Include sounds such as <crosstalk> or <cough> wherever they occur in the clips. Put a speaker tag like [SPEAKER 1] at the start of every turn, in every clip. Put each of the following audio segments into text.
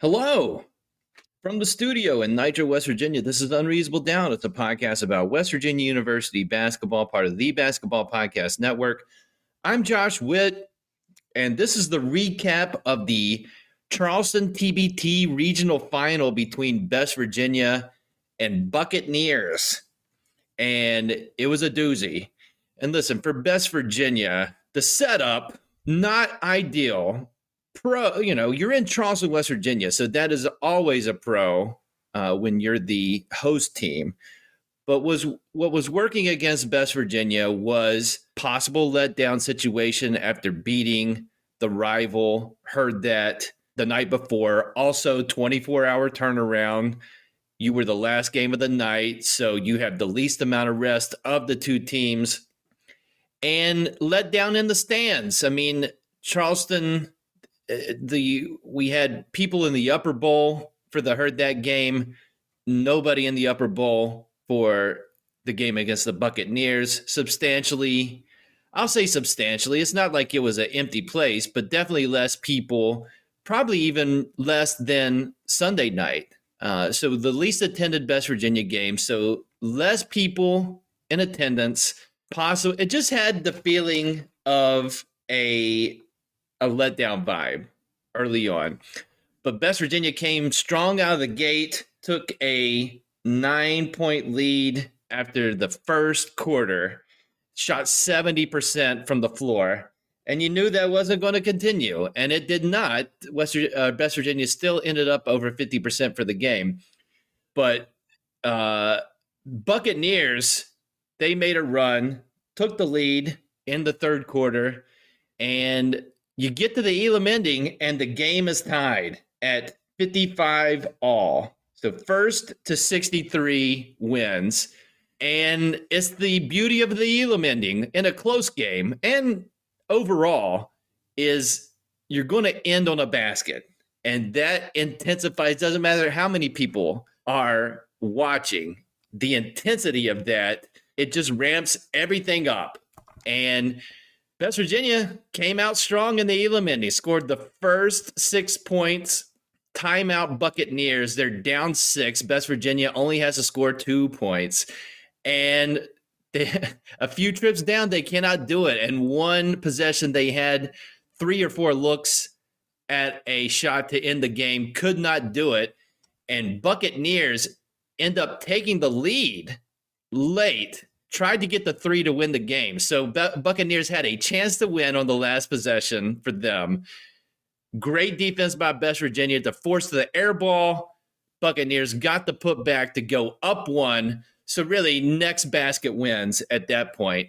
[SPEAKER 1] Hello from the studio in Nitro, West Virginia. This is Unreasonable Doubt. It's a podcast about West Virginia University basketball, part of the Basketball Podcast Network. I'm Josh Witt, and this is the recap of the Charleston TBT regional final between Best Virginia and Bucketneers. And it was a doozy. And listen, for Best Virginia, the setup, not ideal pro, you know, you're in Charleston, West Virginia, so that is always a pro uh, when you're the host team. But was what was working against Best Virginia was possible letdown situation after beating the rival. Herd That the night before. Also, 24 hour turnaround. You were the last game of the night, so you have the least amount of rest of the two teams. And let down in the stands. I mean, Charleston the we had people in the upper bowl for the Herd That game. Nobody in the upper bowl for the game against the bucketneers. Substantially i'll say substantially it's not like it was an empty place but definitely less people probably even less than sunday night. Uh, so the least attended best virginia game so less people in attendance. Possible it just had the feeling of a a letdown vibe early on. But Best Virginia came strong out of the gate, took a nine point lead after the first quarter, shot 70% from the floor. And you knew that wasn't going to continue. And it did not. West, uh, Best Virginia still ended up over 50% for the game. But uh, Bucketneers, they made a run, took the lead in the third quarter, and you get to the Elam ending, and the game is tied at 55 all. So first to 63 wins. And it's the beauty of the Elam ending in a close game. And overall, is you're going to end on a basket. And that intensifies, doesn't matter how many people are watching, the intensity of that, it just ramps everything up. And West Virginia came out strong in the Elam. He scored the first six points. Timeout Bucketneers. They're down six. Best Virginia only has to score two points. And <laughs> they, a few trips down, they cannot do it. And one possession, they had three or four looks at a shot to end the game, could not do it. And Bucketneers end up taking the lead late tried to get the three to win the game. So Bucketneers had a chance to win on the last possession for them. Great defense by Best Virginia to force the air ball. Bucketneers got the putback to go up one. So really, next basket wins at that point.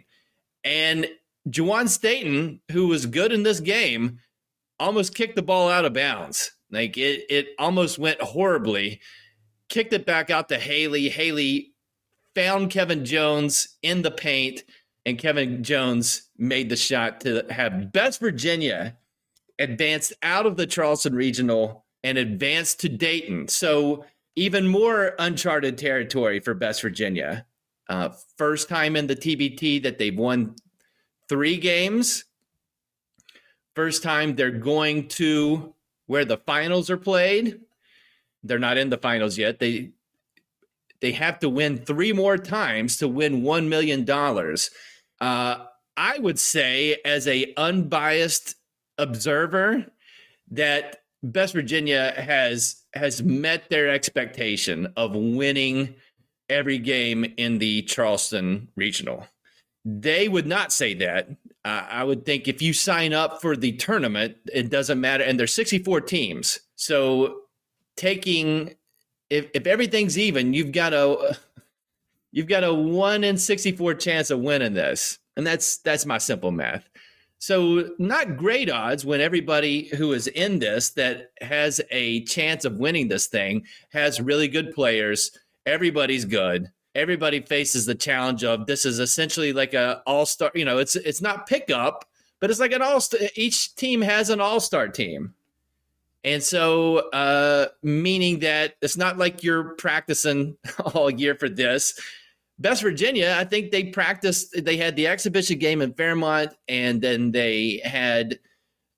[SPEAKER 1] And Juwan Staten, who was good in this game, almost kicked the ball out of bounds. Like it, it almost went horribly. Kicked it back out to Haley. Haley found Kevin Jones in the paint, and Kevin Jones made the shot to have Best Virginia advanced out of the Charleston Regional and advanced to Dayton. So even more uncharted territory for Best Virginia. Uh, first time in the TBT that they've won three games. First time they're going to where the finals are played. They're not in the finals yet. They they have to win three more times to win $1 million. Uh, I would say, as a unbiased observer, that Best Virginia has has met their expectation of winning every game in the Charleston Regional. They would not say that. Uh, I would think if you sign up for the tournament, it doesn't matter. And there's 64 teams, so taking if if everything's even, you've got a <laughs> you've got a one in 64 chance of winning this, and that's that's my simple math. So, not great odds when everybody who is in this that has a chance of winning this thing has really good players. Everybody's good. Everybody faces the challenge of this is essentially like a all-star, you know, it's it's not pickup, but it's like an all each team has an all-star team. And so uh meaning that it's not like you're practicing <laughs> all year for this Best Virginia, I think they practiced. They had the exhibition game in Fairmont, and then they had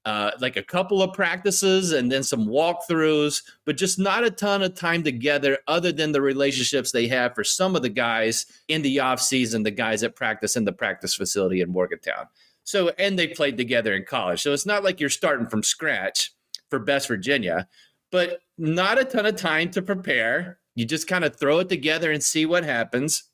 [SPEAKER 1] uh, like a couple of practices and then some walkthroughs, but just not a ton of time together other than the relationships they have for some of the guys in the off season, the guys that practice in the practice facility in Morgantown. So, and they played together in college. So it's not like you're starting from scratch for Best Virginia, but not a ton of time to prepare. You just kind of throw it together and see what happens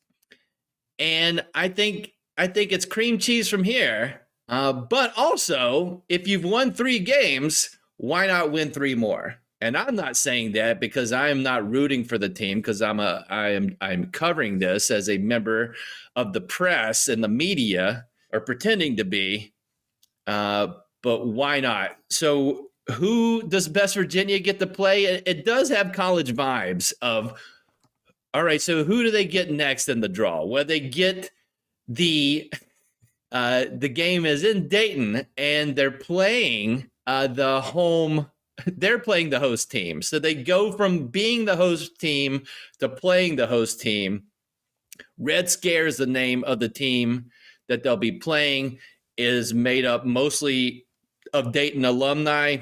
[SPEAKER 1] and I think I think it's cream cheese from here. Uh, but also, if you've won three games, why not win three more? And I'm not saying that because I am not rooting for the team because I'm a I am I'm covering this as a member of the press and the media or pretending to be. Uh, but why not? So who does Best Virginia get to play? It, it does have college vibes of all right, so who do they get next in the draw? Well, they get the <laughs> uh, the game is in Dayton, and they're playing uh, the home. <laughs> They're playing the host team, so they go from being the host team to playing the host team. Red Scare is the name of the team that they'll be playing. Is made up mostly of Dayton alumni.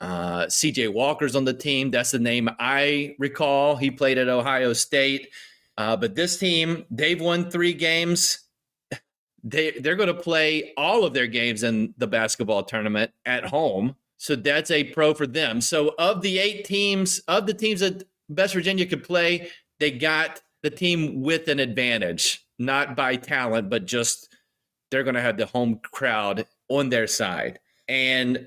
[SPEAKER 1] Uh, CJ Walker's on the team. That's the name I recall. He played at Ohio State. Uh, but this team, they've won three games. They they're going to play all of their games in the basketball tournament at home. So that's a pro for them. So of the eight teams, of the teams that Best Virginia could play, they got the team with an advantage, not by talent, but just they're going to have the home crowd on their side. And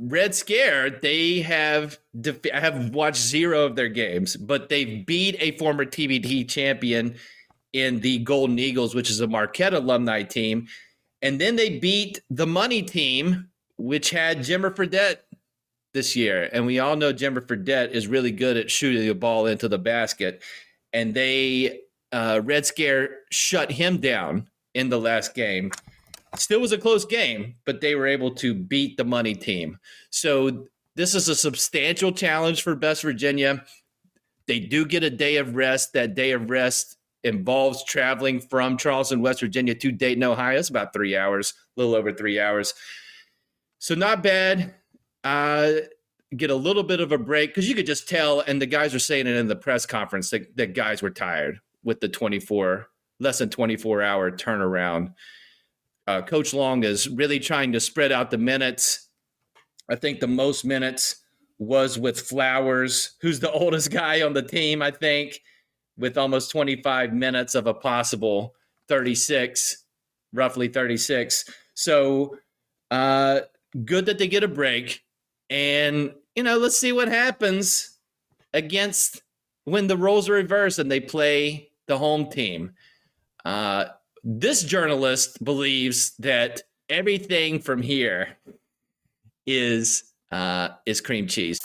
[SPEAKER 1] Red Scare, they have def- I have watched zero of their games, but they beat a former TBT champion in the Golden Eagles, which is a Marquette alumni team, and then they beat the Money team, which had Jimmer Fredette this year, and we all know Jimmer Fredette is really good at shooting the ball into the basket, and they uh, Red Scare shut him down in the last game. Still was a close game, but they were able to beat the money team. So this is a substantial challenge for Best Virginia. They do get a day of rest. That day of rest involves traveling from Charleston, West Virginia to Dayton, Ohio. It's about three hours, a little over three hours. So not bad. Uh, get a little bit of a break because you could just tell, and the guys were saying it in the press conference that, that guys were tired with the 24, less than 24 hour turnaround. Uh, Coach Long is really trying to spread out the minutes. I think the most minutes was with Flowers, who's the <laughs> oldest guy on the team, I think, with almost 25 minutes of a possible 36, roughly 36. So uh, good that they get a break. And, you know, let's see what happens against when the roles are reversed and they play the home team. Uh, this journalist believes that everything from here is uh, is cream cheese.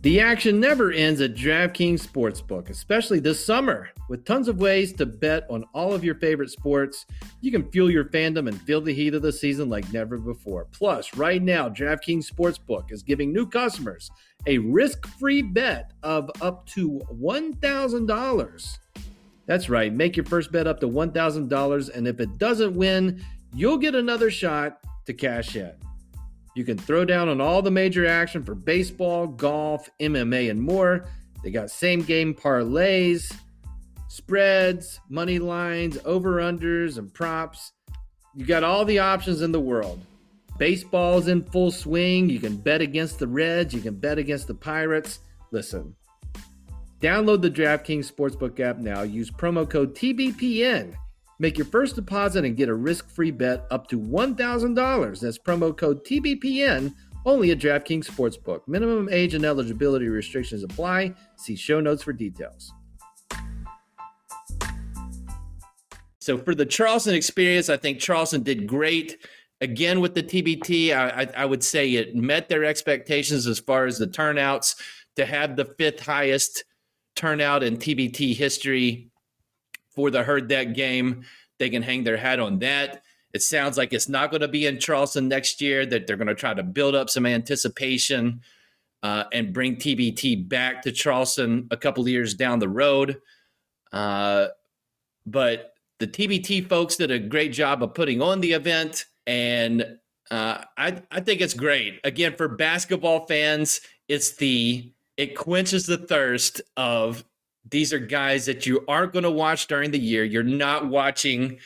[SPEAKER 1] The action never ends at DraftKings Sportsbook, especially this summer. With tons of ways to bet on all of your favorite sports, you can fuel your fandom and feel the heat of the season like never before. Plus, right now, DraftKings Sportsbook is giving new customers a risk free bet of up to $1,000. That's right, make your first bet up to $1,000, and if it doesn't win, you'll get another shot to cash in. You can throw down on all the major action for baseball, golf, MMA, and more. They got same game parlays, spreads, money lines, over unders, and props. You got all the options in the world. Baseball's in full swing. You can bet against the Reds, you can bet against the Pirates. Listen, download the DraftKings Sportsbook app now. Use promo code TBPN. Make your first deposit and get a risk free bet up to $1,000. That's promo code TBPN only at DraftKings Sportsbook. Minimum age and eligibility restrictions apply. See show notes for details. So for the Charleston experience, I think Charleston did great. Again, with the TBT, I, I, I would say it met their expectations as far as the turnouts to have the fifth highest turnout in TBT history for the Herd That game. They can hang their hat on that. It sounds like it's not going to be in Charleston next year, that they're going to try to build up some anticipation uh, and bring TBT back to Charleston a couple of years down the road. Uh, but the TBT folks did a great job of putting on the event. And uh, I, I think it's great. Again, for basketball fans, it's the it quenches the thirst of these are guys that you aren't going to watch during the year. You're not watching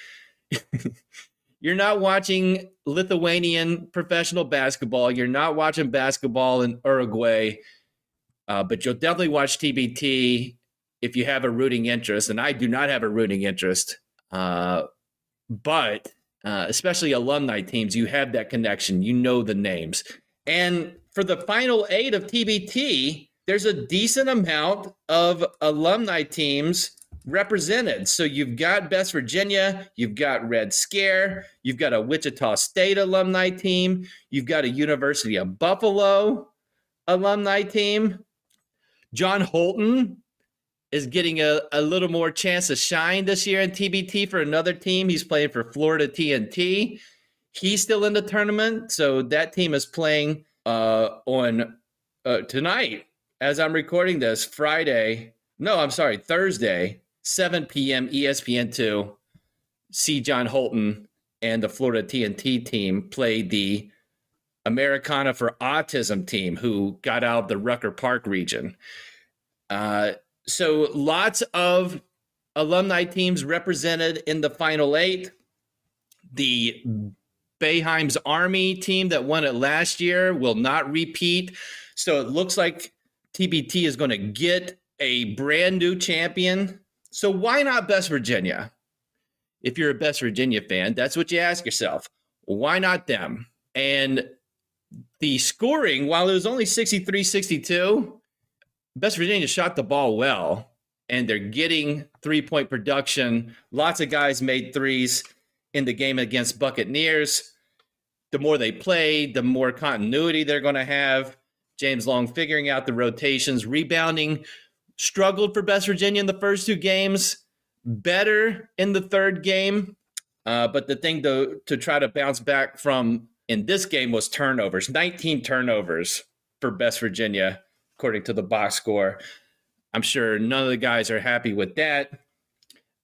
[SPEAKER 1] <laughs> you're not watching Lithuanian professional basketball. You're not watching basketball in Uruguay, uh, but you'll definitely watch TBT if you have a rooting interest. And I do not have a rooting interest, uh, but uh, especially alumni teams, you have that connection. You know the names. And for the final eight of TBT, there's a decent amount of alumni teams represented. So you've got Best Virginia, you've got Red Scare, you've got a Wichita State alumni team, you've got a University of Buffalo alumni team. John Holton is getting a, a little more chance to shine this year in TBT for another team. He's playing for Florida TNT. He's still in the tournament. So that team is playing uh, on uh, tonight as I'm recording this, Friday. No, I'm sorry, Thursday, 7 p.m. ESPN2, see John Holton and the Florida TNT team play the Americana for Autism team who got out of the Rucker Park region. Uh, so lots of alumni teams represented in the final eight. The Boeheim's Army team that won it last year will not repeat. So it looks like TBT is going to get a brand new champion so why not Best Virginia? If you're a Best Virginia fan, that's what you ask yourself. Why not them? And the scoring, while it was only 63 62, Best Virginia shot the ball well and they're getting three point production. Lots of guys made threes in the game against Bucketneers. The more they play, the more continuity they're going to have. James Long figuring out the rotations, rebounding struggled for Best Virginia in the first two games, better in the third game. Uh, but the thing to, to try to bounce back from in this game was turnovers 19 turnovers for Best Virginia, according to the box score. I'm sure none of the guys are happy with that.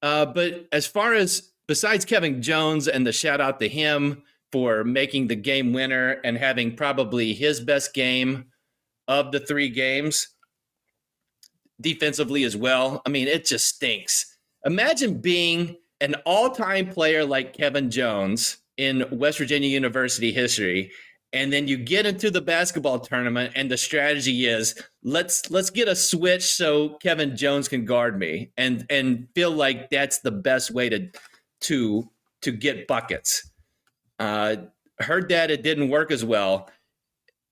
[SPEAKER 1] Uh, but as far as besides Kevin Jones and the shout out to him for making the game winner and having probably his best game of the three games, defensively as well. I mean, it just stinks. Imagine being an all time player like Kevin Jones in West Virginia University history. And then you get into the basketball tournament, and the strategy is let's let's get a switch so Kevin Jones can guard me, and and feel like that's the best way to to to get buckets. Uh, heard that it didn't work as well,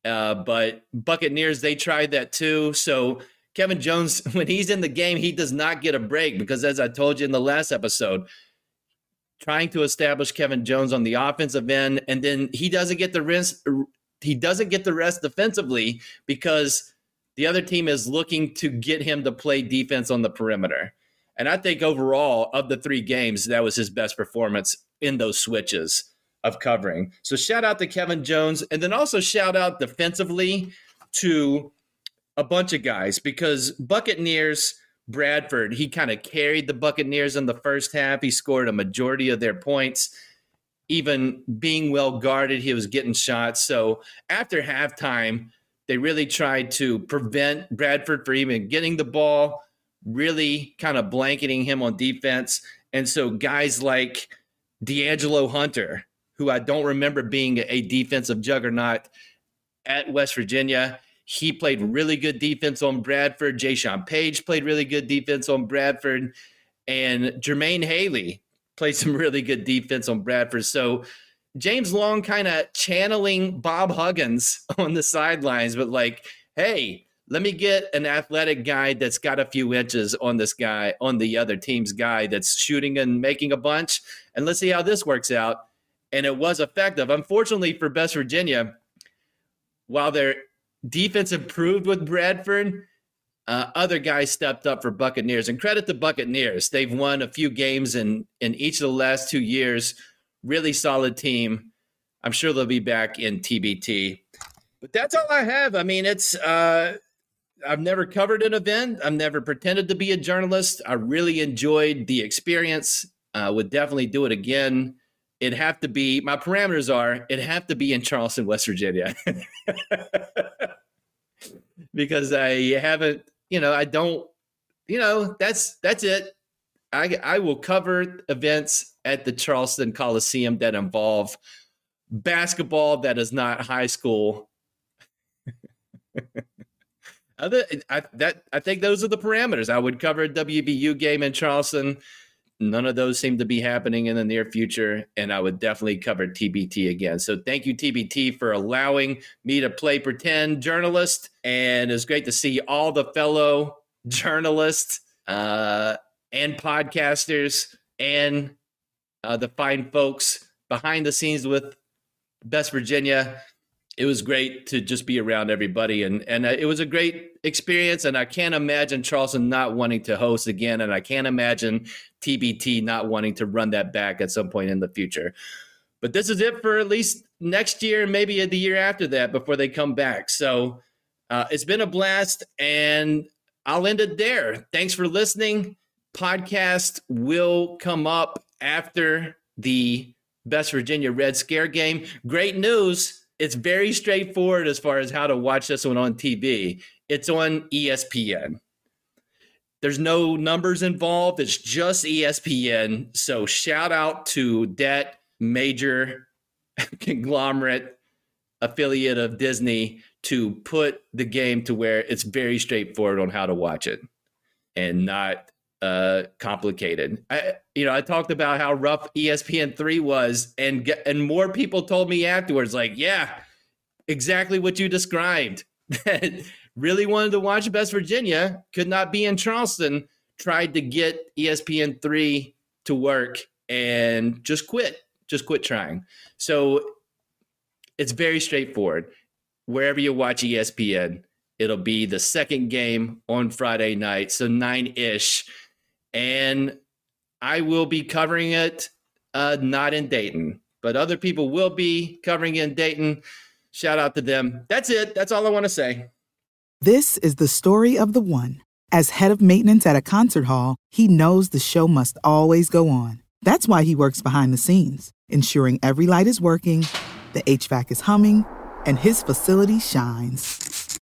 [SPEAKER 1] uh, but Bucketneers they tried that too. So Kevin Jones, <laughs> when he's in the game, he does not get a break because, as I told you in the last episode, trying to establish Kevin Jones on the offensive end, and then he doesn't get the rest. He doesn't get the rest defensively because the other team is looking to get him to play defense on the perimeter. And I think overall, of the three games, that was his best performance in those switches of covering. So shout out to Kevin Jones, and then also shout out defensively to a bunch of guys because Bucketneers Bradford, he kind of carried the Bucketneers in the first half. He scored a majority of their points. Even being well guarded, he was getting shots. So after halftime, They really tried to prevent Bradford from even getting the ball, really kind of blanketing him on defense. And so guys like D'Angelo Hunter, who I don't remember being a defensive juggernaut at West Virginia, he played really good defense on Bradford. Jay Page played really good defense on Bradford. And Jermaine Haley played some really good defense on Bradford. So James Long kind of channeling Bob Huggins <laughs> on the sidelines, but like, hey, let me get an athletic guy that's got a few inches on this guy, on the other team's guy that's shooting and making a bunch. And let's see how this works out. And it was effective. Unfortunately for West Virginia, while their defense improved with Bradford, uh, other guys stepped up for Bucketneers. And credit to Bucketneers. They've won a few games in, in each of the last two years. Really solid team. I'm sure they'll be back in TBT. But that's all I have. I mean, it's uh, I've never covered an event. I've never pretended to be a journalist. I really enjoyed the experience. I uh, would definitely do it again. It'd have to be my parameters are it'd have to be in Charleston, West Virginia. <laughs> because I haven't you know, I don't, you know, that's that's it. I I will cover events at the Charleston Coliseum that involve basketball that is not high school. <laughs> Other, I, that I think those are the parameters. I would cover a WVU game in Charleston. None of those seem to be happening in the near future, and I would definitely cover TBT again. So thank you, TBT, for allowing me to play pretend journalist. And it's great to see all the fellow journalists uh, and podcasters and uh, the fine folks behind the scenes with Best Virginia it was great to just be around everybody and and uh, it was a great experience and i can't imagine charleston not wanting to host again and i can't imagine tbt not wanting to run that back at some point in the future. But this is it for at least next year maybe the year after that before they come back. So uh, it's been a blast and i'll end it there. Thanks for listening. Podcast will come up after the best virginia red scare game. Great news it's very straightforward as far as how to watch this one on TV. It's on ESPN. There's no numbers involved. It's just ESPN. So shout out to that major <laughs> conglomerate affiliate of Disney to put the game to where it's very straightforward on how to watch it and not uh, complicated. I, you know, I talked about how rough ESPN three was, and and more people told me afterwards, like, yeah, exactly what you described. <laughs> That really wanted to watch Best Virginia, could not be in Charleston, tried to get ESPN three to work, and just quit, just quit trying. So it's very straightforward. Wherever you watch ESPN, it'll be the second game on Friday night, so nine ish and I will be covering it uh, not in Dayton, but other people will be covering in Dayton. Shout out to them. That's it. That's all I want to say.
[SPEAKER 2] This is the story of the one. As head of maintenance at a concert hall, he knows the show must always go on. That's why he works behind the scenes, ensuring every light is working, the HVAC is humming, and his facility shines.